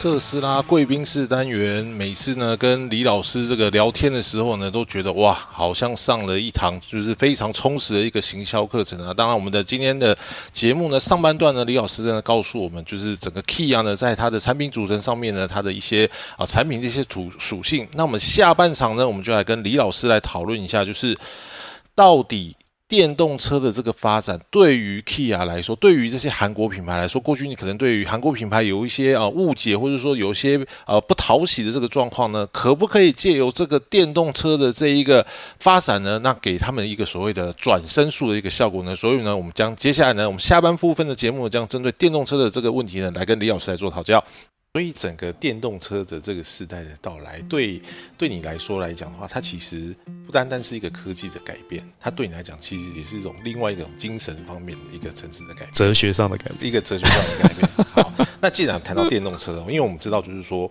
特斯拉贵宾室单元，每次呢跟李老师这个聊天的时候呢，都觉得哇，好像上了一堂就是非常充实的一个行销课程啊。当然，我们的今天的节目呢上半段呢，李老师呢告诉我们，就是整个 Key 啊呢，在它的产品组成上面呢，它的一些啊产品的一些属属性。那我们下半场呢，我们就来跟李老师来讨论一下，就是到底。电动车的这个发展，对于 Kia 来说，对于这些韩国品牌来说，过去你可能对于韩国品牌有一些啊误解，或者说有一些呃不讨喜的这个状况呢，可不可以借由这个电动车的这一个发展呢，那给他们一个所谓的转身术的一个效果呢？所以呢，我们将接下来呢，我们下半部分的节目将针对电动车的这个问题呢，来跟李老师来做讨教。所以整个电动车的这个时代的到来，对对你来说来讲的话，它其实不单单是一个科技的改变，它对你来讲其实也是一种另外一种精神方面的一个层次的改变，哲学上的改变，一个哲学上的改变。好，那既然谈到电动车，因为我们知道就是说，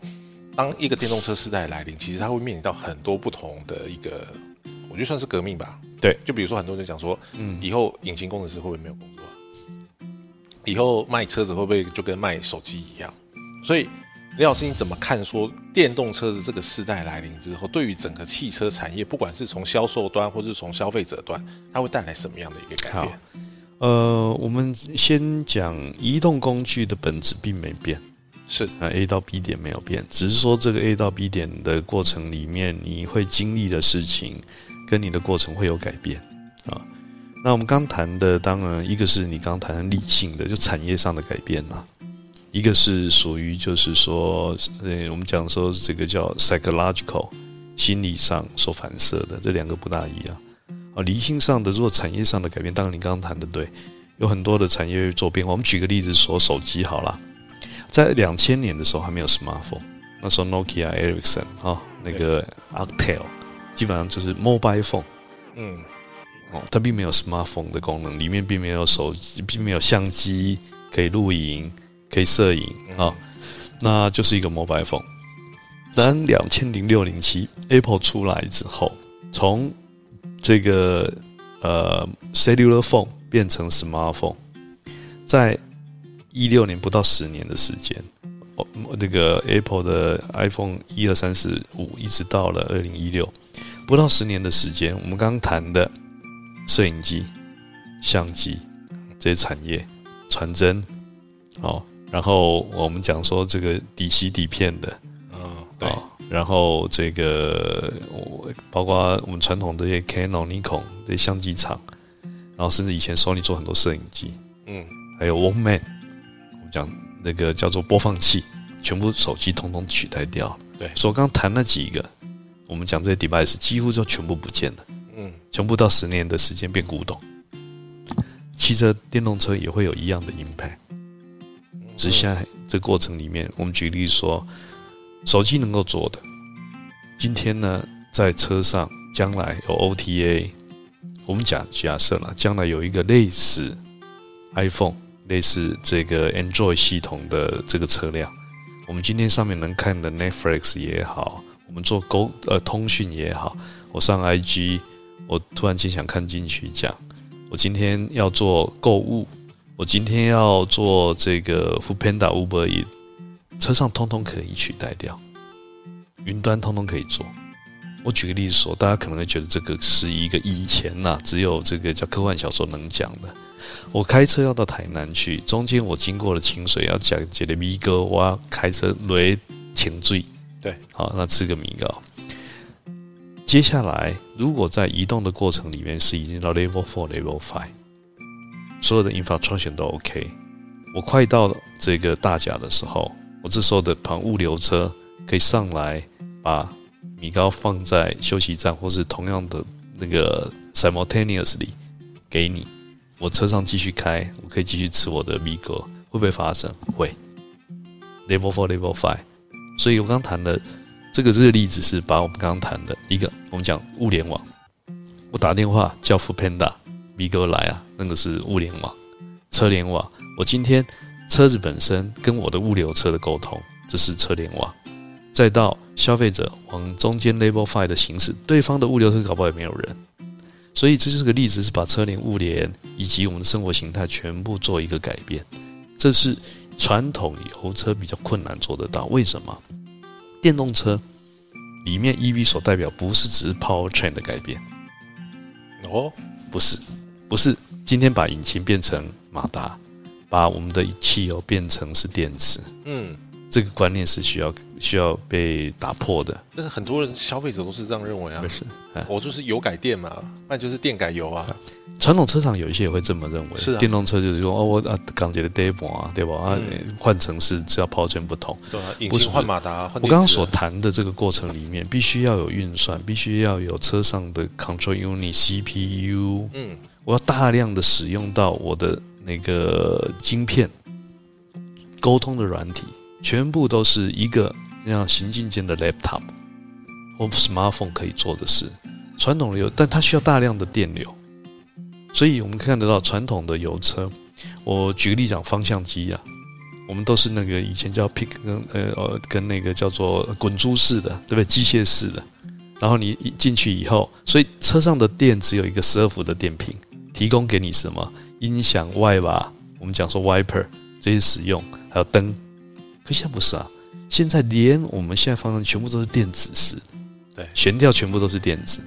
当一个电动车时代来临，其实它会面临到很多不同的一个，我觉得算是革命吧。对，就比如说很多人讲说，嗯，以后引擎工程师会不会没有工作？以后卖车子会不会就跟卖手机一样？所以，李老师，你怎么看？说电动车的这个时代来临之后，对于整个汽车产业，不管是从销售端，或是从消费者端，它会带来什么样的一个改变？呃，我们先讲移动工具的本质并没变，是啊，A 到 B 点没有变，只是说这个 A 到 B 点的过程里面，你会经历的事情跟你的过程会有改变啊。那我们刚谈的，当然一个是你刚谈的理性的，就产业上的改变嘛。一个是属于就是说，呃，我们讲说这个叫 psychological，心理上所反射的，这两个不大一样。啊，理性上的，如果产业上的改变，当然你刚刚谈的对，有很多的产业做变化。我们举个例子说，手机好了，在两千年的时候还没有 smartphone，那时候 Nokia、Ericsson 啊，那个 Alcatel，基本上就是 mobile phone，嗯，哦，它并没有 smartphone 的功能，里面并没有手机，并没有相机可以录影。可以摄影啊，那就是一个 mobile phone。当两千零六零七 Apple 出来之后，从这个呃 cellular phone 变成 smartphone，在一六年不到十年的时间，哦，那个 Apple 的 iPhone 一二三四五一直到了二零一六，不到十年的时间，我们刚刚谈的摄影机、相机这些产业，传真，哦。然后我们讲说这个底息底片的，嗯，对，然后这个我包括我们传统的这些 Canon、Nikon 这些相机厂，然后甚至以前 Sony 做很多摄影机，嗯，还有 Walkman，我们讲那个叫做播放器，全部手机通通取代掉。对，所以刚谈那几个，我们讲这些 device 几乎就全部不见了，嗯，全部到十年的时间变古董。汽车电动车也会有一样的 impact。只是现在这过程里面，我们举例说，手机能够做的，今天呢，在车上将来有 OTA，我们假假设了，将来有一个类似 iPhone、类似这个 Android 系统的这个车辆，我们今天上面能看的 Netflix 也好，我们做沟呃通讯也好，我上 IG，我突然间想看进去讲，我今天要做购物。我今天要做这个 f o o Panda Uber 车上通通可以取代掉，云端通通可以做。我举个例子说，大家可能会觉得这个是一个以前呐，只有这个叫科幻小说能讲的。我开车要到台南去，中间我经过了清水，要讲解的米糕，我要开车雷清醉，对，好，那吃个米糕。接下来，如果在移动的过程里面是已经到 Level Four、Level Five。所有的 infraction 都 OK，我快到这个大甲的时候，我这时候的旁物流车可以上来，把米糕放在休息站，或是同样的那个 simultaneously 给你，我车上继续开，我可以继续吃我的米糕，会不会发生？会。Level four, level five，所以我刚谈的这个这个例子是把我们刚刚谈的一个，我们讲物联网，我打电话叫 f Panda。米哥来啊，那个是物联网、车联网。我今天车子本身跟我的物流车的沟通，这是车联网。再到消费者往中间 Label Five 的形式，对方的物流车搞不好也没有人。所以这就是个例子，是把车联、物联以及我们的生活形态全部做一个改变。这是传统油车比较困难做得到。为什么？电动车里面 EV 所代表不是只是 powertrain 的改变，哦，不是，不是今天把引擎变成马达，把我们的汽油变成是电池，嗯，这个观念是需要需要被打破的。但是很多人消费者都是这样认为啊。不，是，哎。我就是油改电嘛，那就是电改油啊，传统车厂有一些也会这么认为，是啊。电动车就是说哦，我啊港姐的 d e b 啊，对吧？啊嗯，换成是只要抛圈不同。对啊，引擎换马达，换我刚刚所谈的这个过程里面，必须要有运算，必须要有车上的 control unit CPU，嗯，我要大量的使用到我的那个晶片，沟通的软体，全部都是一个那样行进间的 laptop 或 smartphone 可以做的事。传统的油，但它需要大量的电流，所以我们看得到传统的油车。我举个例讲，方向机啊，我们都是那个以前叫 pick 跟呃呃跟那个叫做滚珠式的，对不对？机械式的。然后你一进去以后，所以车上的电只有一个十二伏的电瓶，提供给你什么音响外吧，我们讲说 wiper 这些使用，还有灯。可现在不是啊，现在连我们现在方向全部都是电子式的，对悬吊全部都是电子的。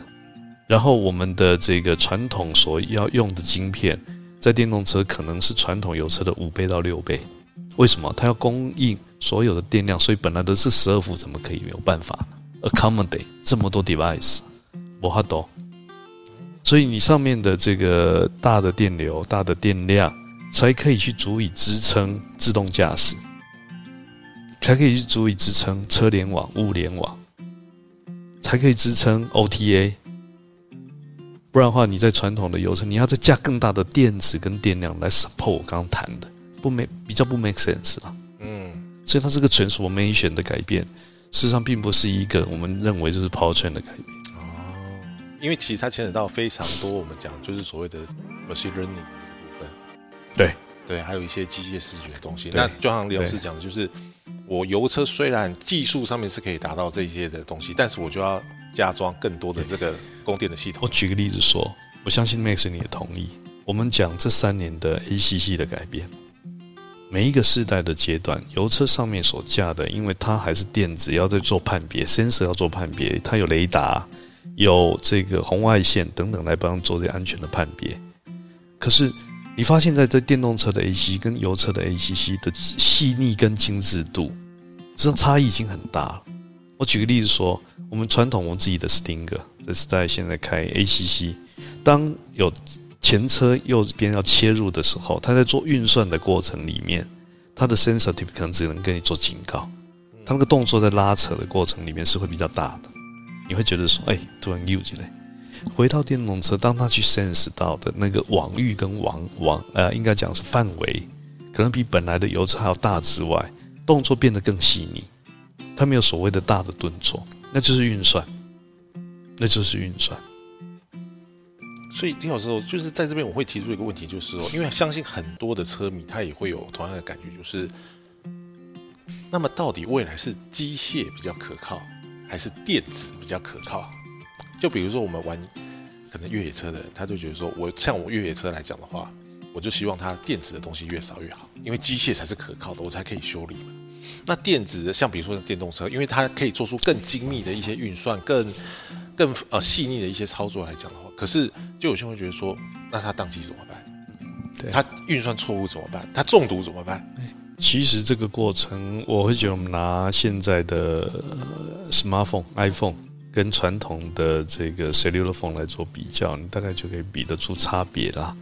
然后我们的这个传统所要用的晶片，在电动车可能是传统油车的五倍到六倍。为什么？它要供应所有的电量，所以本来的是十二伏，怎么可以没有办法 accommodate 这么多 device？我哈懂。所以你上面的这个大的电流、大的电量，才可以去足以支撑自动驾驶，才可以去足以支撑车联网、物联网，才可以支撑 OTA。不然的话，你在传统的油车，你要再加更大的电池跟电量来 support 我刚刚谈的，不没比较不 make sense 啦。嗯，所以它是个 transformation 的改变，事实上并不是一个我们认为就是 powertrain 的改变。因为其实它牵扯到非常多，我们讲就是所谓的 machine learning 的部分，对对，还有一些机械视觉的东西。那就像李老师对讲的，就是我油车虽然技术上面是可以达到这些的东西，但是我就要加装更多的这个供电的系统我。举个例子说，我相信 Max 你也同意，我们讲这三年的 ACC 的改变，每一个世代的阶段，油车上面所架的，因为它还是电子，要在做判别，sensor 要做判别，它有雷达，有这个红外线等等来帮做这安全的判别。可是你发现在这电动车的 ACC 跟油车的 ACC 的细腻跟精致度，这种差异已经很大了。我举个例子说，我们传统我们自己的 Stinger，这是在现在开 ACC，当有前车右边要切入的时候，它在做运算的过程里面，它的 sensitive 可能只能跟你做警告，它那个动作在拉扯的过程里面是会比较大的，你会觉得说，哎，突然又进来。回到电动车，当他去 sense 到的那个网域跟网网呃，应该讲是范围，可能比本来的油车还要大之外，动作变得更细腻。它没有所谓的大的顿挫，那就是运算，那就是运算。所以丁老师哦，就是在这边我会提出一个问题，就是哦，因为相信很多的车迷他也会有同样的感觉，就是那么到底未来是机械比较可靠，还是电子比较可靠？就比如说我们玩可能越野车的人，他就觉得说我像我越野车来讲的话，我就希望它电子的东西越少越好，因为机械才是可靠的，我才可以修理嘛。那电子的，像比如说电动车，因为它可以做出更精密的一些运算，更更呃细腻的一些操作来讲的话，可是就有些人会觉得说，那它宕机怎么办？对它运算错误怎么办？它中毒怎么办？其实这个过程，我会觉得我们拿现在的呃 smartphone、iPhone 跟传统的这个 cellular phone 来做比较，你大概就可以比得出差别啦。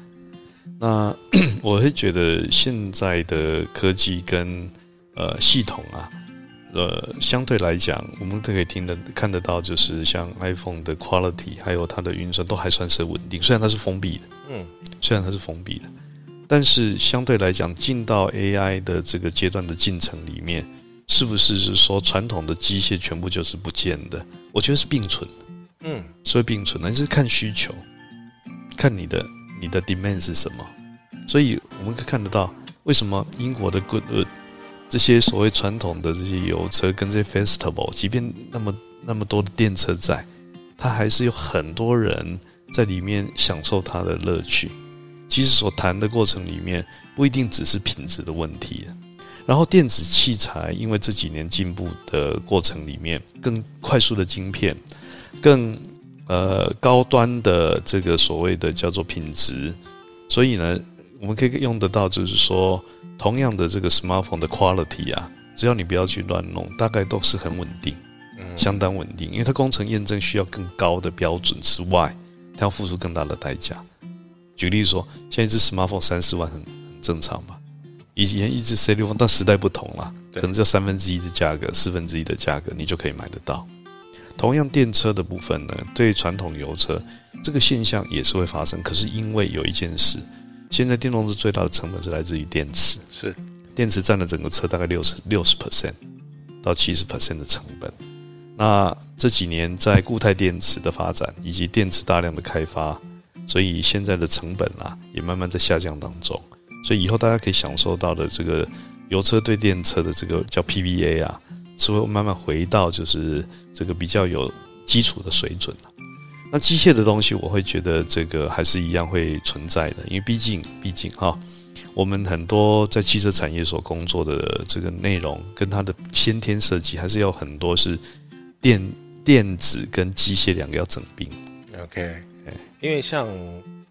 那 我会觉得现在的科技跟呃系统啊，呃相对来讲，我们都可以听得看得到，就是像 iPhone 的 quality 还有它的运算都还算是稳定，虽然它是封闭的。嗯，虽然它是封闭的，但是相对来讲，进到 AI 的这个阶段的进程里面，是不是是说传统的机械全部就是不见的？我觉得是并存的，嗯，所以并存的，是看需求，看你的你的 demand 是什么。所以我们可以看得到，为什么英国的 Goodwood 这些所谓传统的这些油车跟这些 Festival，即便那么那么多的电车在，它还是有很多人在里面享受它的乐趣。其实所谈的过程里面，不一定只是品质的问题。然后电子器材因为这几年进步的过程里面，更快速的晶片，更呃高端的这个所谓的叫做品质，所以呢，我们可以用得到，就是说同样的这个 smartphone 的 quality 啊，只要你不要去乱弄，大概都是很稳定，相当稳定，因为它工程验证需要更高的标准之外，它要付出更大的代价。举例说，现在一只 smartphone 三四万很很正常吧？以前一只 C 六，但时代不同了，可能就三分之一的价格、四分之一的价格，你就可以买得到。同样，电车的部分呢，对传统油车这个现象也是会发生。可是因为有一件事，现在电动车最大的成本是来自于电池，是电池占了整个车大概六十六十 percent 到七十 percent 的成本。那这几年在固态电池的发展以及电池大量的开发，所以现在的成本啊也慢慢在下降当中。所以以后大家可以享受到的这个油车对电车的这个叫 PVA 啊，是会慢慢回到就是这个比较有基础的水准那机械的东西，我会觉得这个还是一样会存在的，因为毕竟毕竟哈，我们很多在汽车产业所工作的这个内容，跟它的先天设计，还是有很多是电电子跟机械两个要整并。OK，因为像。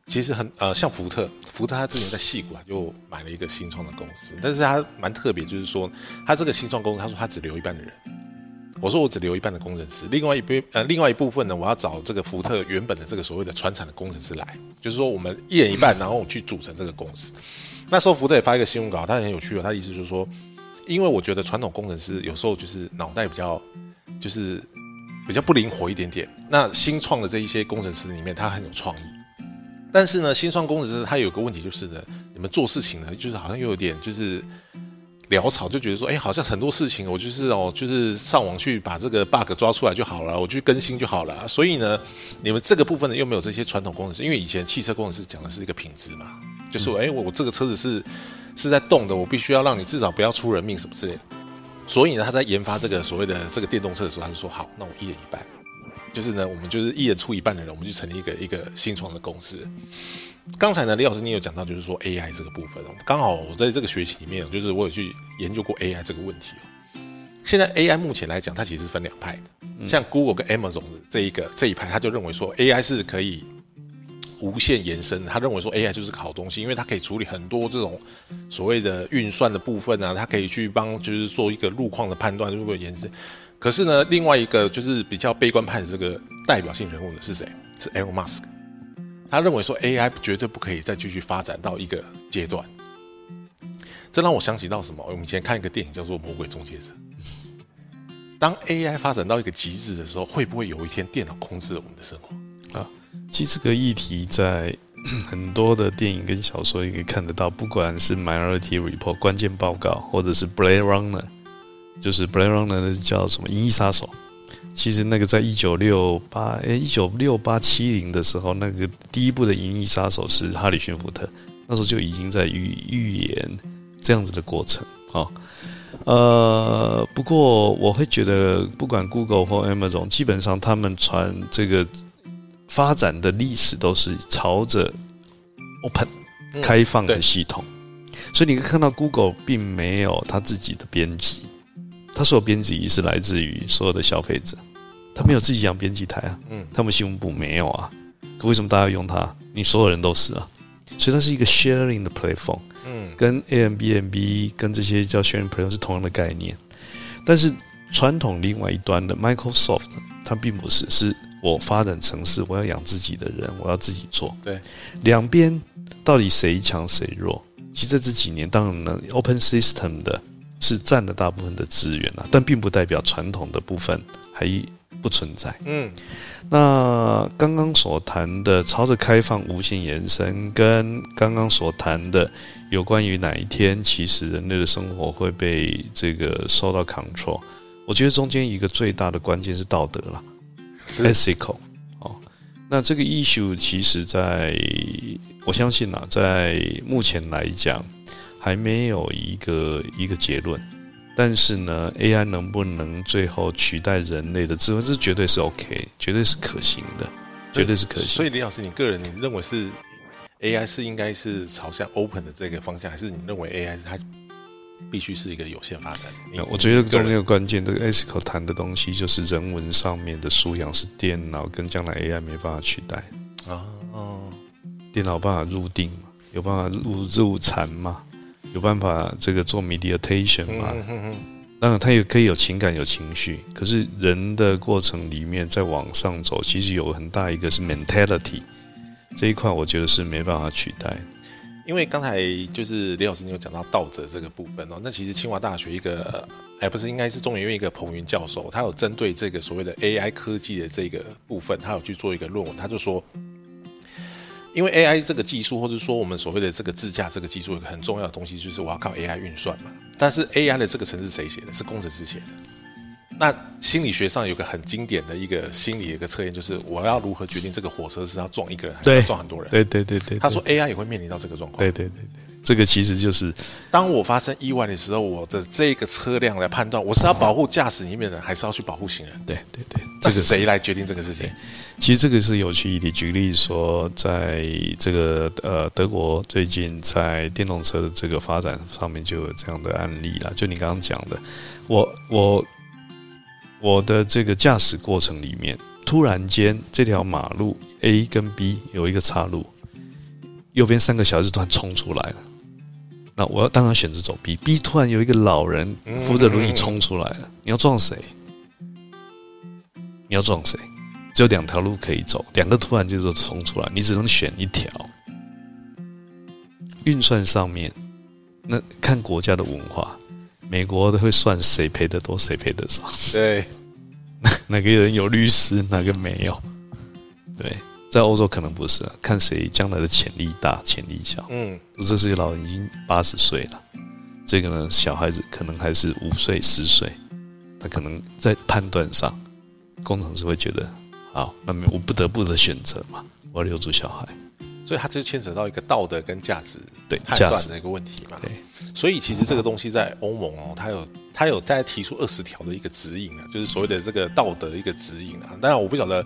其实很呃，像福特，福特他之前在戏谷啊就买了一个新创的公司，但是他蛮特别，就是说他这个新创公司，他说他只留一半的人，我说我只留一半的工程师，另外一边呃另外一部分呢，我要找这个福特原本的这个所谓的传产的工程师来，就是说我们一人一半，然后去组成这个公司。那时候福特也发一个新闻稿，他很有趣哦，他的意思就是说，因为我觉得传统工程师有时候就是脑袋比较就是比较不灵活一点点，那新创的这一些工程师里面，他很有创意。但是呢，新创工程师他有个问题就是呢，你们做事情呢，就是好像又有点就是潦草，就觉得说，哎，好像很多事情我就是哦，就是上网去把这个 bug 抓出来就好了，我去更新就好了。所以呢，你们这个部分呢又没有这些传统工程师，因为以前汽车工程师讲的是一个品质嘛，就是哎，我我这个车子是是在动的，我必须要让你至少不要出人命什么之类的。所以呢，他在研发这个所谓的这个电动车的时候，他就说好，那我一人一半。就是呢，我们就是一人出一半的人，我们就成立一个一个新创的公司。刚才呢，李老师你有讲到，就是说 AI 这个部分，刚好我在这个学习里面，就是我有去研究过 AI 这个问题哦。现在 AI 目前来讲，它其实是分两派的，像 Google 跟 Amazon 这一个这一派，他就认为说 AI 是可以无限延伸，他认为说 AI 就是个好东西，因为它可以处理很多这种所谓的运算的部分啊，它可以去帮就是做一个路况的判断，如果延伸。可是呢，另外一个就是比较悲观派的这个代表性人物呢是谁？是 Elon Musk。他认为说 AI 绝对不可以再继续发展到一个阶段。这让我想起到什么？我们以前看一个电影叫做《魔鬼终结者》。当 AI 发展到一个极致的时候，会不会有一天电脑控制了我们的生活？其实这个议题在很多的电影跟小说也可以看得到，不管是《Minority Report》关键报告，或者是《Blade Runner》。就是 Blade Runner 叫什么《银翼杀手》？其实那个在一九六八诶一九六八七零的时候，那个第一部的《银翼杀手》是哈里逊福特，那时候就已经在预预言这样子的过程啊。呃，不过我会觉得，不管 Google 或 Amazon，基本上他们传这个发展的历史都是朝着 open 开放的系统，所以你可以看到 Google 并没有它自己的编辑。它所有编辑是来自于所有的消费者，他没有自己养编辑台啊，嗯，他们新闻部没有啊，可为什么大家要用它？你所有人都是啊，所以它是一个 sharing 的 platform，嗯，跟 A M B N B 跟这些叫 sharing platform 是同样的概念，但是传统另外一端的 Microsoft 它并不是，是我发展城市，我要养自己的人，我要自己做，对，两边到底谁强谁弱？其实在这几年，当然呢，Open System 的。是占了大部分的资源啊，但并不代表传统的部分还不存在。嗯，那刚刚所谈的朝着开放无限延伸，跟刚刚所谈的有关于哪一天其实人类的生活会被这个受到 control，我觉得中间一个最大的关键是道德了，ethical。哦，那这个 issue 其实在我相信啊，在目前来讲。还没有一个一个结论，但是呢，AI 能不能最后取代人类的智慧，这绝对是 OK，绝对是可行的，绝对是可行。所以李老师，你个人你认为是 AI 是应该是朝向 open 的这个方向，还是你认为 AI 它必须是一个有限发展。你我觉得个中间有关键，这个 ASICO 谈的东西就是人文上面的素养是电脑跟将来 AI 没办法取代。啊，哦电脑办法入定嘛，有办法入入禅嘛，有办法这个做 meditation 嘛。嗯嗯嗯，当然，它也可以有情感、有情绪，可是人的过程里面在往上走，其实有很大一个是 mentality 这一块，我觉得是没办法取代。因为刚才就是李老师你有讲到道德这个部分哦，那其实清华大学一个，哎，不是，应该是中研院一个彭云教授，他有针对这个所谓的 AI 科技的这个部分，他有去做一个论文，他就说，因为 AI 这个技术，或者说我们所谓的这个自驾这个技术，有个很重要的东西就是我要靠 AI 运算嘛，但是 AI 的这个程式谁写的？是工程师写的。那心理学上有个很经典的一个心理的一个测验，就是我要如何决定这个火车是要撞一个人还是要撞很多人？对对对对，他说 AI 也会面临到这个状况。对对对对，这个其实就是当我发生意外的时候，我的这个车辆来判断，我是要保护驾驶里面的人，还是要去保护行人？对对对，这个谁来决定这个事情？其实这个是有趣一点。举例说，在这个呃德国最近在电动车的这个发展上面就有这样的案例啦。就你刚刚讲的，我我我的这个驾驶过程里面，突然间这条马路 A 跟 B 有一个岔路，右边三个小孩子突然冲出来了。那我要当然选择走 B。B 突然有一个老人扶着轮椅冲出来了，你要撞谁？你要撞谁？只有两条路可以走，两个突然就是冲出来，你只能选一条。运算上面，那看国家的文化，美国都会算谁赔的多，谁赔的少，对，哪个人有律师，哪个没有。对，在欧洲可能不是，看谁将来的潜力大，潜力小。嗯，这是一个老人已经八十岁了，这个呢小孩子可能还是五岁十岁，他可能在判断上，工程师会觉得，好，那么我不得不的选择嘛，我要留住小孩。所以它就牵扯到一个道德跟价值对判断的一个问题嘛。对，所以其实这个东西在欧盟哦，它有它有大概提出二十条的一个指引啊，就是所谓的这个道德一个指引啊。当然我不晓得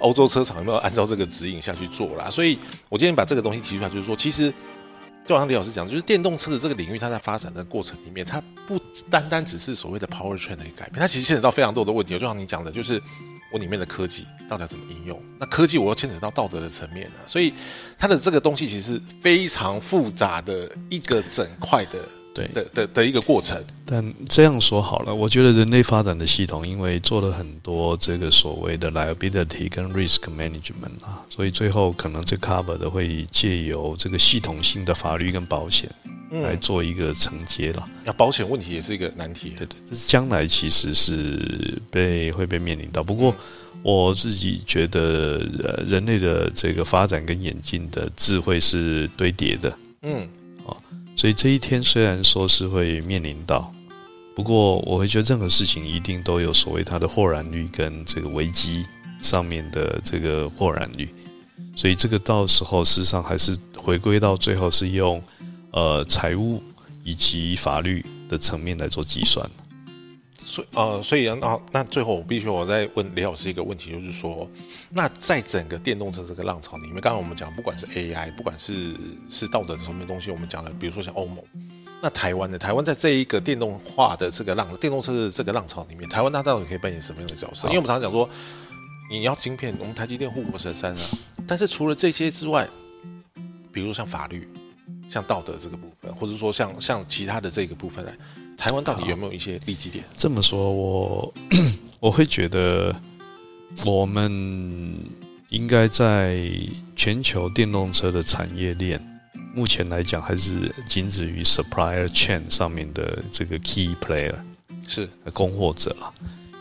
欧洲车厂有没有按照这个指引下去做啦。所以我今天把这个东西提出来，就是说，其实就好像李老师讲，就是电动车的这个领域，它在发展的过程里面，它不单单只是所谓的 power train 的一个改变，它其实牵扯到非常多的问题。就像你讲的，就是我里面的科技到底要怎么应用？那科技我又牵扯到道德的层面啊，所以它的这个东西其实是非常复杂的一个整块的对的的的一个过程。但这样说好了，我觉得人类发展的系统，因为做了很多这个所谓的 liability 跟 risk management 啊，所以最后可能这 cover 的会借由这个系统性的法律跟保险来嗯，做一个承接了。那保险问题也是一个难题。对对，这是将来其实是被会被面临到。不过我自己觉得，呃，人类的这个发展跟演进的智慧是堆叠的，嗯，哦所以这一天虽然说是会面临到，不过我会觉得任何事情一定都有所谓它的豁然率跟这个危机上面的这个豁然率，所以这个到时候事实上还是回归到最后是用呃财务以及法律的层面来做计算。所以呃，所以啊，那最后我必须我再问李老师一个问题，就是说，那在整个电动车这个浪潮里面，刚刚我们讲，不管是 AI，不管是是道德层面的东西，我们讲了，比如说像欧盟，那台湾的台湾在这一个电动化的这个浪电动车的这个浪潮里面，台湾它到底可以扮演什么样的角色？因为我们常常讲说，你要晶片，我们台积电护国神山啊，但是除了这些之外，比如像法律、像道德这个部分，或者说像像其他的这个部分来，台湾到底有没有一些利基点？这么说，我 我会觉得我们应该在全球电动车的产业链，目前来讲还是仅止于 supplier chain 上面的这个 key player 是供货者啦，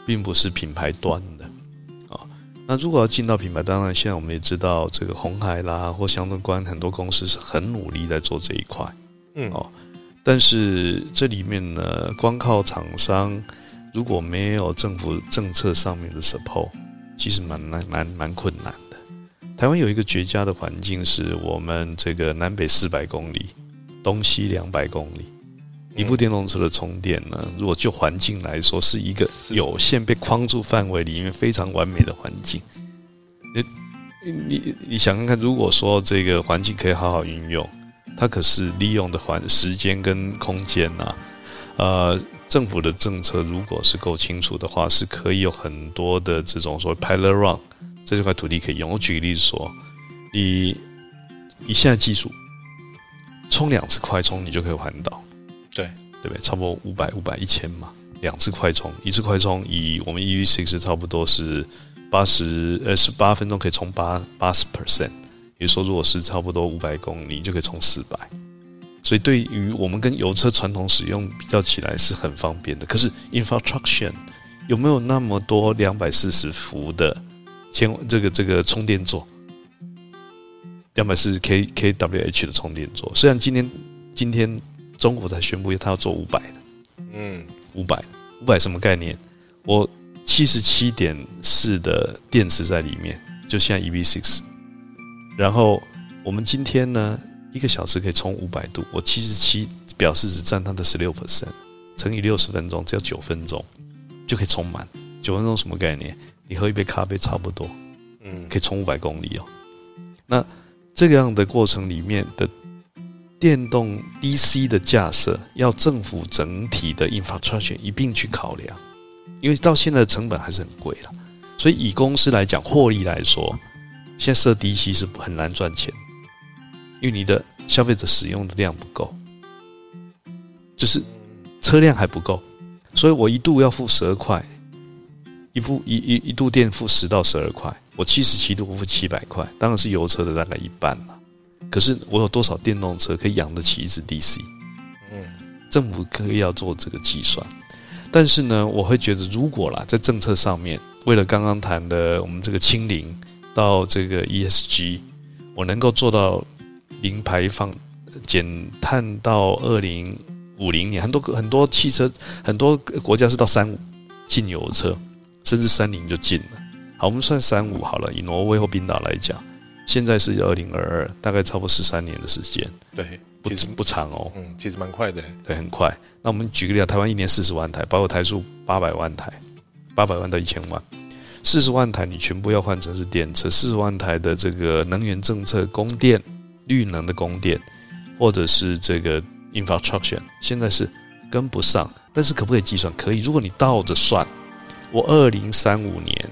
并不是品牌端的啊。那如果要进到品牌，当然现在我们也知道，这个红海啦或相关很多公司是很努力在做这一块。嗯哦但是这里面呢，光靠厂商如果没有政府政策上面的 support，其实蛮难蛮蛮困难的。台湾有一个绝佳的环境，是我们这个南北四百公里，东西两百公里。一部电动车的充电呢，如果就环境来说，是一个有限被框住范围里面非常完美的环境。你你你想看看，如果说这个环境可以好好运用，它可是利用的环时间跟空间呐、呃，政府的政策如果是够清楚的话，是可以有很多的这种所谓 pilot run 这块土地可以用。我举个例子说，你以现在技术，充两次快充你就可以环岛，对对不对？差不多五百、五百、一千嘛，两次快充，一次快充以我们 EV six 差不多是八十呃十八分钟可以充八八十 percent，也就是说如果是差不多五百公里就可以充四百。所以对于我们跟油车传统使用比较起来是很方便的。可是 infrastructure 有没有那么多两百四十伏的千这个这个充电座？两百四十 k kWh 的充电座。虽然今天今天中国才宣布他要做五百的，嗯，五百五百什么概念？我七十七点四的电池在里面，就现在 EV six。然后我们今天呢？一个小时可以充五百度，我七十七表示只占它的十六 percent，乘以六十分钟，只要九分钟就可以充满。九分钟什么概念？你喝一杯咖啡差不多，嗯，可以充五百公里哦。那这个样的过程里面的电动 DC 的架设，要政府整体的 infrastructure 一并去考量，因为到现在的成本还是很贵了。所以以公司来讲，获利来说，现在设 DC 是很难赚钱。因为你的消费者使用的量不够，就是车辆还不够，所以我一度要付十二块，一付一一一度电付十到十二块，我七十七度付七百块，当然是油车的大概一半了。可是我有多少电动车可以养得起一只 DC？嗯，政府可以要做这个计算，但是呢，我会觉得如果啦，在政策上面，为了刚刚谈的我们这个清零到这个 ESG，我能够做到。零排放、减碳到二零五零年，很多很多汽车，很多国家是到三五禁油车，甚至三零就禁了。好，我们算三五好了。以挪威或冰岛来讲，现在是二零二二，大概超过十三年的时间。对，不不长哦。嗯，其实蛮快的。对，很快。那我们举个例，台湾一年四十万台，包括台数八百万台，八百万到一千万，四十万台你全部要换成是电车，四十万台的这个能源政策供电。绿能的供电，或者是这个 infrastructure，现在是跟不上，但是可不可以计算？可以。如果你倒着算，我二零三五年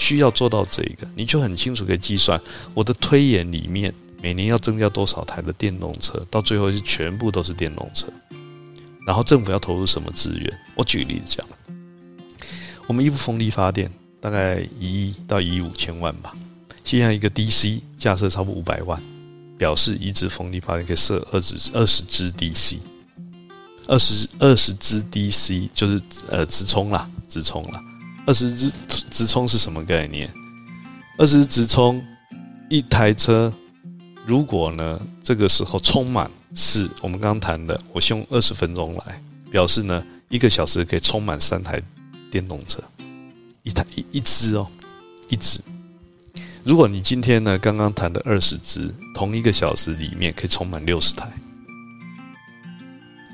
需要做到这个，你就很清楚可以计算我的推演里面每年要增加多少台的电动车，到最后是全部都是电动车。然后政府要投入什么资源？我举例子讲，我们一部风力发电大概一亿到一亿五千万吧，现在一个 DC 架设超过五百万。表示一支风力发电可以设二十二十支 DC，二十二十支 DC 就是呃直充啦，直充啦。二十只直充是什么概念？二十直充一台车，如果呢这个时候充满是我们刚刚谈的，我用二十分钟来表示呢，一个小时可以充满三台电动车，一台一一只哦，一只。如果你今天呢，刚刚谈的二十只，同一个小时里面可以充满六十台，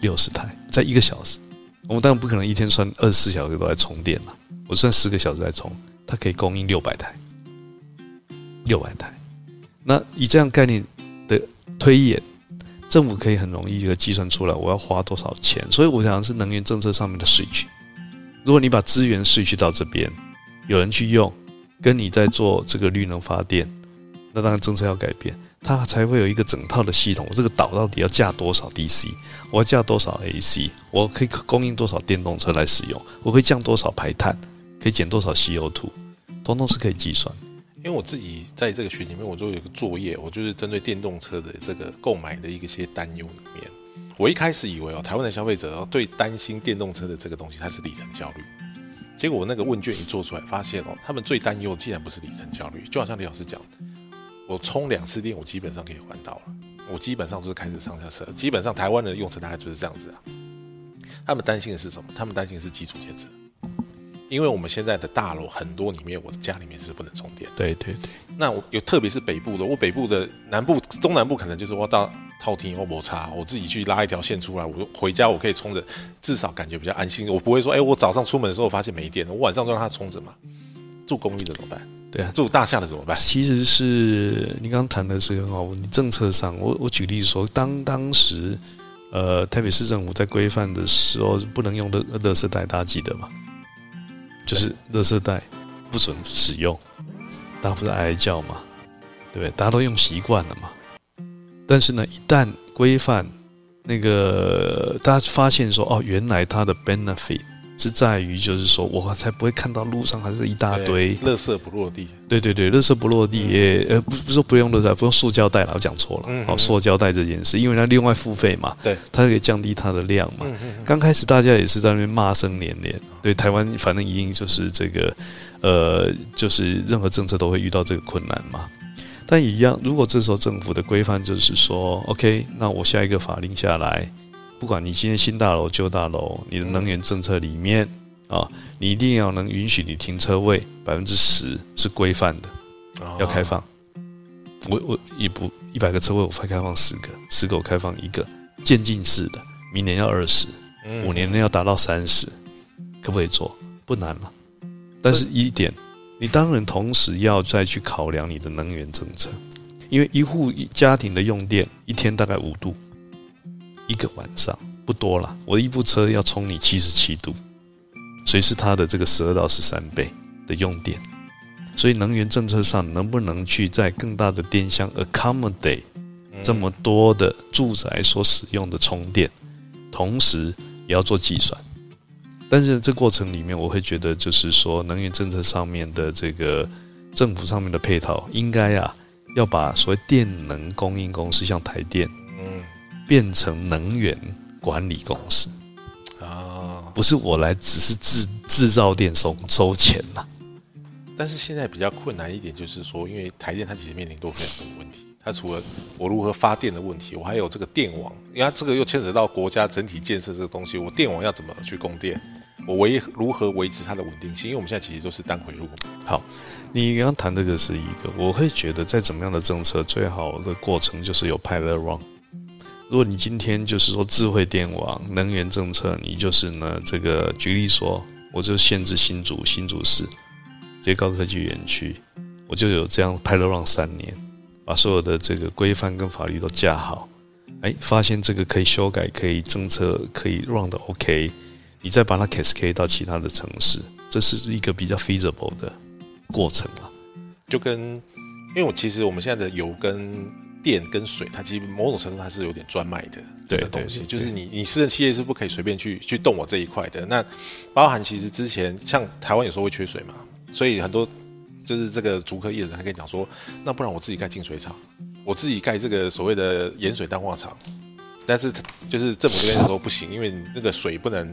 六十台在一个小时，我们当然不可能一天算二十四小时都在充电了，我算十个小时在充，它可以供应六百台，六百台。那以这样概念的推演，政府可以很容易就计算出来我要花多少钱。所以我想是能源政策上面的税区，如果你把资源税区到这边，有人去用。跟你在做这个绿能发电，那当然政策要改变，它才会有一个整套的系统。我这个岛到底要架多少 DC？我要架多少 AC？我可以供应多少电动车来使用？我可以降多少排碳？可以减多少 CO2？通通是可以计算。因为我自己在这个学里面，我就有个作业，我就是针对电动车的这个购买的一些担忧里面，我一开始以为哦，台湾的消费者最担心电动车的这个东西，它是里程焦虑。结果我那个问卷一做出来，发现哦，他们最担忧竟然不是里程焦虑，就好像李老师讲，我充两次电，我基本上可以环岛了。我基本上就是开始上下车，基本上台湾的用车大概就是这样子啊。他们担心的是什么？他们担心的是基础建设，因为我们现在的大楼很多里面，我的家里面是不能充电。对对对。那我有特别是北部的，我北部的南部、中南部可能就是我到。套厅或摩擦，我自己去拉一条线出来，我回家我可以充着，至少感觉比较安心。我不会说，哎，我早上出门的时候发现没电了，我晚上就让它充着嘛。住公寓的怎么办？对啊，住大厦的怎么办？其实是你刚刚谈的是很好，你政策上，我我举例说，当当时，呃，台北市政府在规范的时候不能用的垃圾袋，大家记得吗？就是垃圾袋不准使用，大家不是哀叫嘛，对不对？大家都用习惯了嘛。但是呢，一旦规范那个，大家发现说，哦，原来它的 benefit。是在于，就是说我才不会看到路上还是一大堆垃圾不落地。对对对，垃圾不落地，也呃不不是说不用垃圾，不用塑胶袋了，我讲错了。好，塑胶袋这件事，因为它另外付费嘛，对，它可以降低它的量嘛。刚开始大家也是在那边骂声连连，对台湾反正一定就是这个，呃，就是任何政策都会遇到这个困难嘛。但一样，如果这时候政府的规范就是说，OK，那我下一个法令下来。不管你今天新大楼旧大楼，你的能源政策里面啊，你一定要能允许你停车位百分之十是规范的，要开放。我我也不一百个车位，我才开放十个，十个我开放一个，渐进式的。明年要二十，五年内要达到三十，可不可以做？不难嘛。但是一点，你当然同时要再去考量你的能源政策，因为一户家庭的用电一天大概五度。一个晚上不多了，我一部车要充你七十七度，所以是它的这个十二到十三倍的用电。所以能源政策上能不能去在更大的电箱 accommodate 这么多的住宅所使用的充电，同时也要做计算。但是这过程里面，我会觉得就是说，能源政策上面的这个政府上面的配套，应该啊要把所谓电能供应公司，像台电。变成能源管理公司啊，不是我来，只是制制造电收收钱呐。但是现在比较困难一点，就是说，因为台电它其实面临多非常多问题。它除了我如何发电的问题，我还有这个电网，因为它这个又牵扯到国家整体建设这个东西。我电网要怎么去供电？我维如何维持它的稳定性？因为我们现在其实都是单回路。好，你刚刚谈这个是一个，我会觉得在怎么样的政策最好的过程就是有 pilot run。如果你今天就是说智慧电网、能源政策，你就是呢这个举例说，我就限制新竹、新竹市这些高科技园区，我就有这样拍了 run 三年，把所有的这个规范跟法律都架好，哎，发现这个可以修改、可以政策可以 run 的 OK，你再把它 cascade 到其他的城市，这是一个比较 feasible 的过程啊。就跟因为我其实我们现在的油跟电跟水，它其实某种程度它是有点专卖的这个东西，就是你你私人企业是不可以随便去去动我这一块的。那包含其实之前像台湾有时候会缺水嘛，所以很多就是这个竹科业者他跟你讲说，那不然我自己盖净水厂，我自己盖这个所谓的盐水淡化厂，但是就是政府这边说不行，因为那个水不能。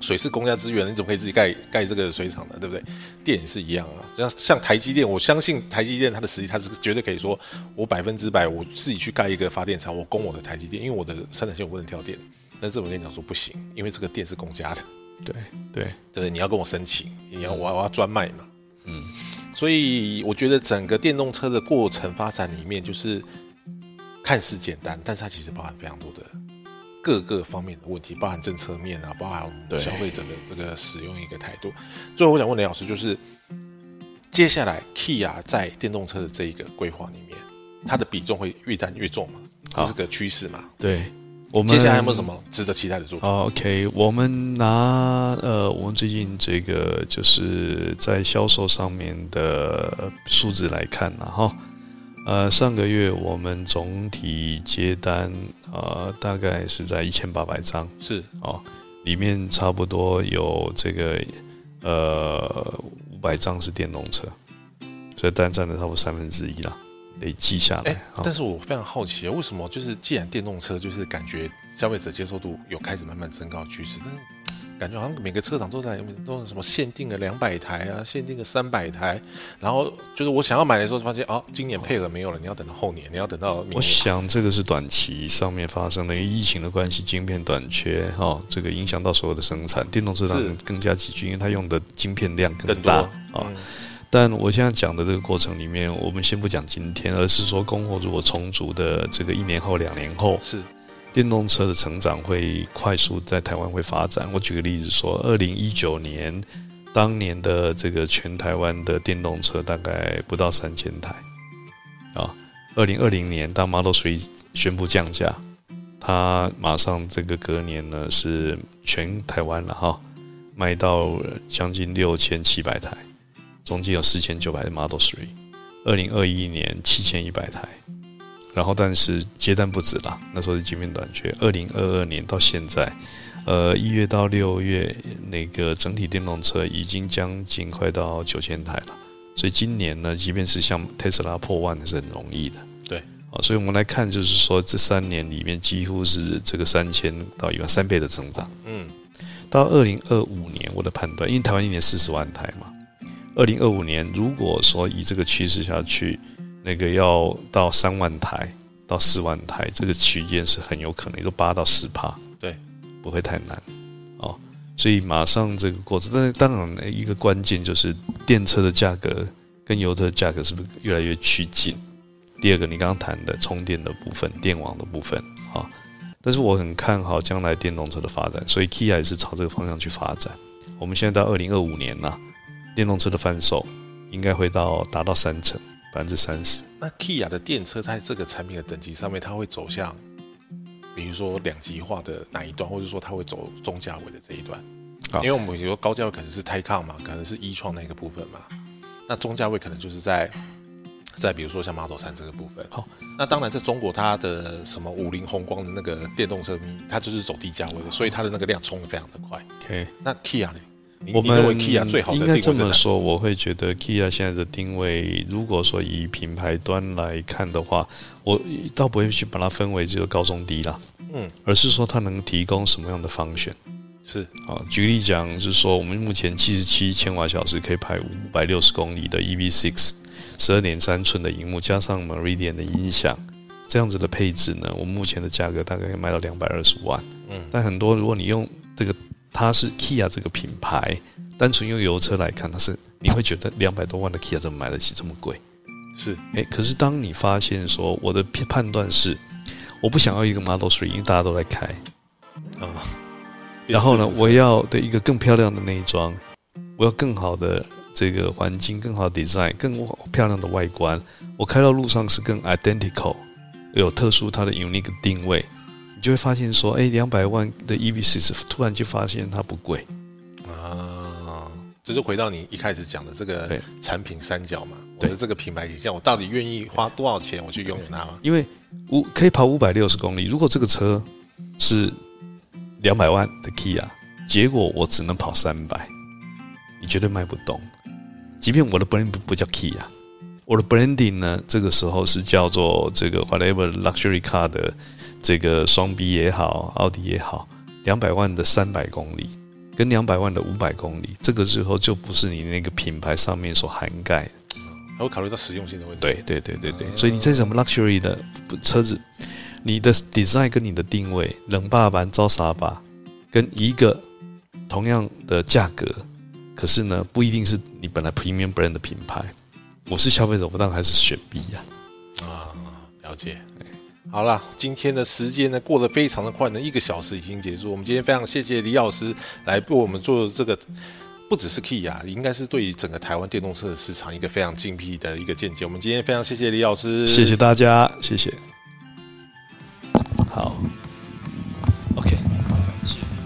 水是公家资源，你怎么可以自己盖盖这个水厂呢？对不对？电也是一样啊。像像台积电，我相信台积电它的实力，它是绝对可以说，我百分之百我自己去盖一个发电厂，我供我的台积电，因为我的生产线我不能跳电。但这种电讲说不行，因为这个电是公家的。对对对，你要跟我申请，你要我我要专卖嘛。嗯，所以我觉得整个电动车的过程发展里面，就是看似简单，但是它其实包含非常多的。各个方面的问题，包含政策面啊，包含我们消费者的这个使用一个态度。最后，我想问雷老师，就是接下来 Kia 在电动车的这一个规划里面，它的比重会越占越重吗？这是个趋势嘛？对，我们接下来有没有什么值得期待的作品？OK，我们拿呃，我们最近这个就是在销售上面的数字来看呢，哈。呃，上个月我们总体接单，呃，大概是在一千八百张，是哦，里面差不多有这个呃五百张是电动车，所以单占了差不多三分之一啦，累计下来。但是我非常好奇，为什么就是既然电动车就是感觉消费者接受度有开始慢慢增高趋势，那？感觉好像每个车厂都在都什么限定个两百台啊，限定个三百台，然后就是我想要买的时候，发现哦，今年配额没有了，你要等到后年，你要等到明年。我想这个是短期上面发生的，因为疫情的关系，晶片短缺，哈，这个影响到所有的生产，电动车上更加急剧，因为它用的晶片量更大啊。但我现在讲的这个过程里面，我们先不讲今天，而是说供货如果充足的这个一年后、两年后是。电动车的成长会快速在台湾会发展。我举个例子说，二零一九年，当年的这个全台湾的电动车大概不到三千台，啊，二零二零年当 Model Three 宣布降价，它马上这个隔年呢是全台湾了哈，卖到将近六千七百台，中间有四千九百的 Model Three。二零二一年七千一百台，然后但是接单不止啦，那时候是晶片短缺。二零二二年到现在，呃一月到六月那个整体电动车已经将近快到九千台了。所以今年呢，即便是像特斯拉破万是很容易的。对，啊，所以我们来看，就是说这三年里面几乎是这个三千到一万三倍的增长。嗯，到二零二五年，我的判断，因为台湾一年四十万台嘛。二零二五年，如果说以这个趋势下去，那个要到三万台到四万台，这个区间是很有可能，就八到十帕，对，不会太难哦。所以马上这个过程，但是当然一个关键就是电车的价格跟油车的价格是不是越来越趋近？第二个，你刚刚谈的充电的部分、电网的部分啊，但是我很看好将来电动车的发展，所以 Kia 也是朝这个方向去发展。我们现在到二零二五年了。电动车的贩售应该会到达到三成，百分之三十。那 Kia 的电车在这个产品的等级上面，它会走向，比如说两极化的哪一段，或者说它会走中价位的这一段？因为我们比如说高价位可能是 Taycan 嘛，可能是一创那个部分嘛。那中价位可能就是在在比如说像 Model 三这个部分。好，那当然在中国它的什么五菱宏光的那个电动车，它就是走低价位的，所以它的那个量冲的非常的快。OK，那 Kia 呢？我们应该这么说，我会觉得 Kia 现在的定位，如果说以品牌端来看的话，我倒不会去把它分为这个高中低啦，嗯，而是说它能提供什么样的方选。是啊，举例讲，就是说我们目前七十七千瓦小时可以排五百六十公里的 EV6，十二点三寸的荧幕加上 Meridian 的音响，这样子的配置呢，我们目前的价格大概可以卖到两百二十万。嗯，但很多如果你用这个。它是 Kia 这个品牌，单纯用油车来看，它是你会觉得两百多万的 Kia 怎么买得起这么贵？是，诶，可是当你发现说，我的判断是，我不想要一个 Model Three，因为大家都在开啊，然后呢，我要的一个更漂亮的内装，我要更好的这个环境，更好的 design，更漂亮的外观，我开到路上是更 identical，有特殊它的 unique 定位。你就会发现说，哎，两百万的 EV 四十，突然就发现它不贵啊！这就回到你一开始讲的这个产品三角嘛，我的这个品牌形象，我到底愿意花多少钱我去拥有它吗？因为五可以跑五百六十公里，如果这个车是两百万的 Kia，结果我只能跑三百，你绝对卖不动。即便我的 brand 不叫 Kia，我的 branding 呢，这个时候是叫做这个 whatever luxury car 的。这个双 B 也好，奥迪也好，两百万的三百公里，跟两百万的五百公里，这个时候就不是你那个品牌上面所涵盖的，还会考虑到实用性的问题。对对对对对，所以你在什么 luxury 的车子，你的 design 跟你的定位，冷霸版招傻吧，跟一个同样的价格，可是呢，不一定是你本来 premium brand 的品牌。我是消费者，我当然还是选 B 呀。啊，了解。好啦今天的时间呢过得非常的快呢一个小时已经结束我们今天非常谢谢李老师来为我们做这个不只是 key 啊应该是对于整个台湾电动车的市场一个非常精辟的一个见解我们今天非常谢谢李老师。谢谢大家谢谢。好。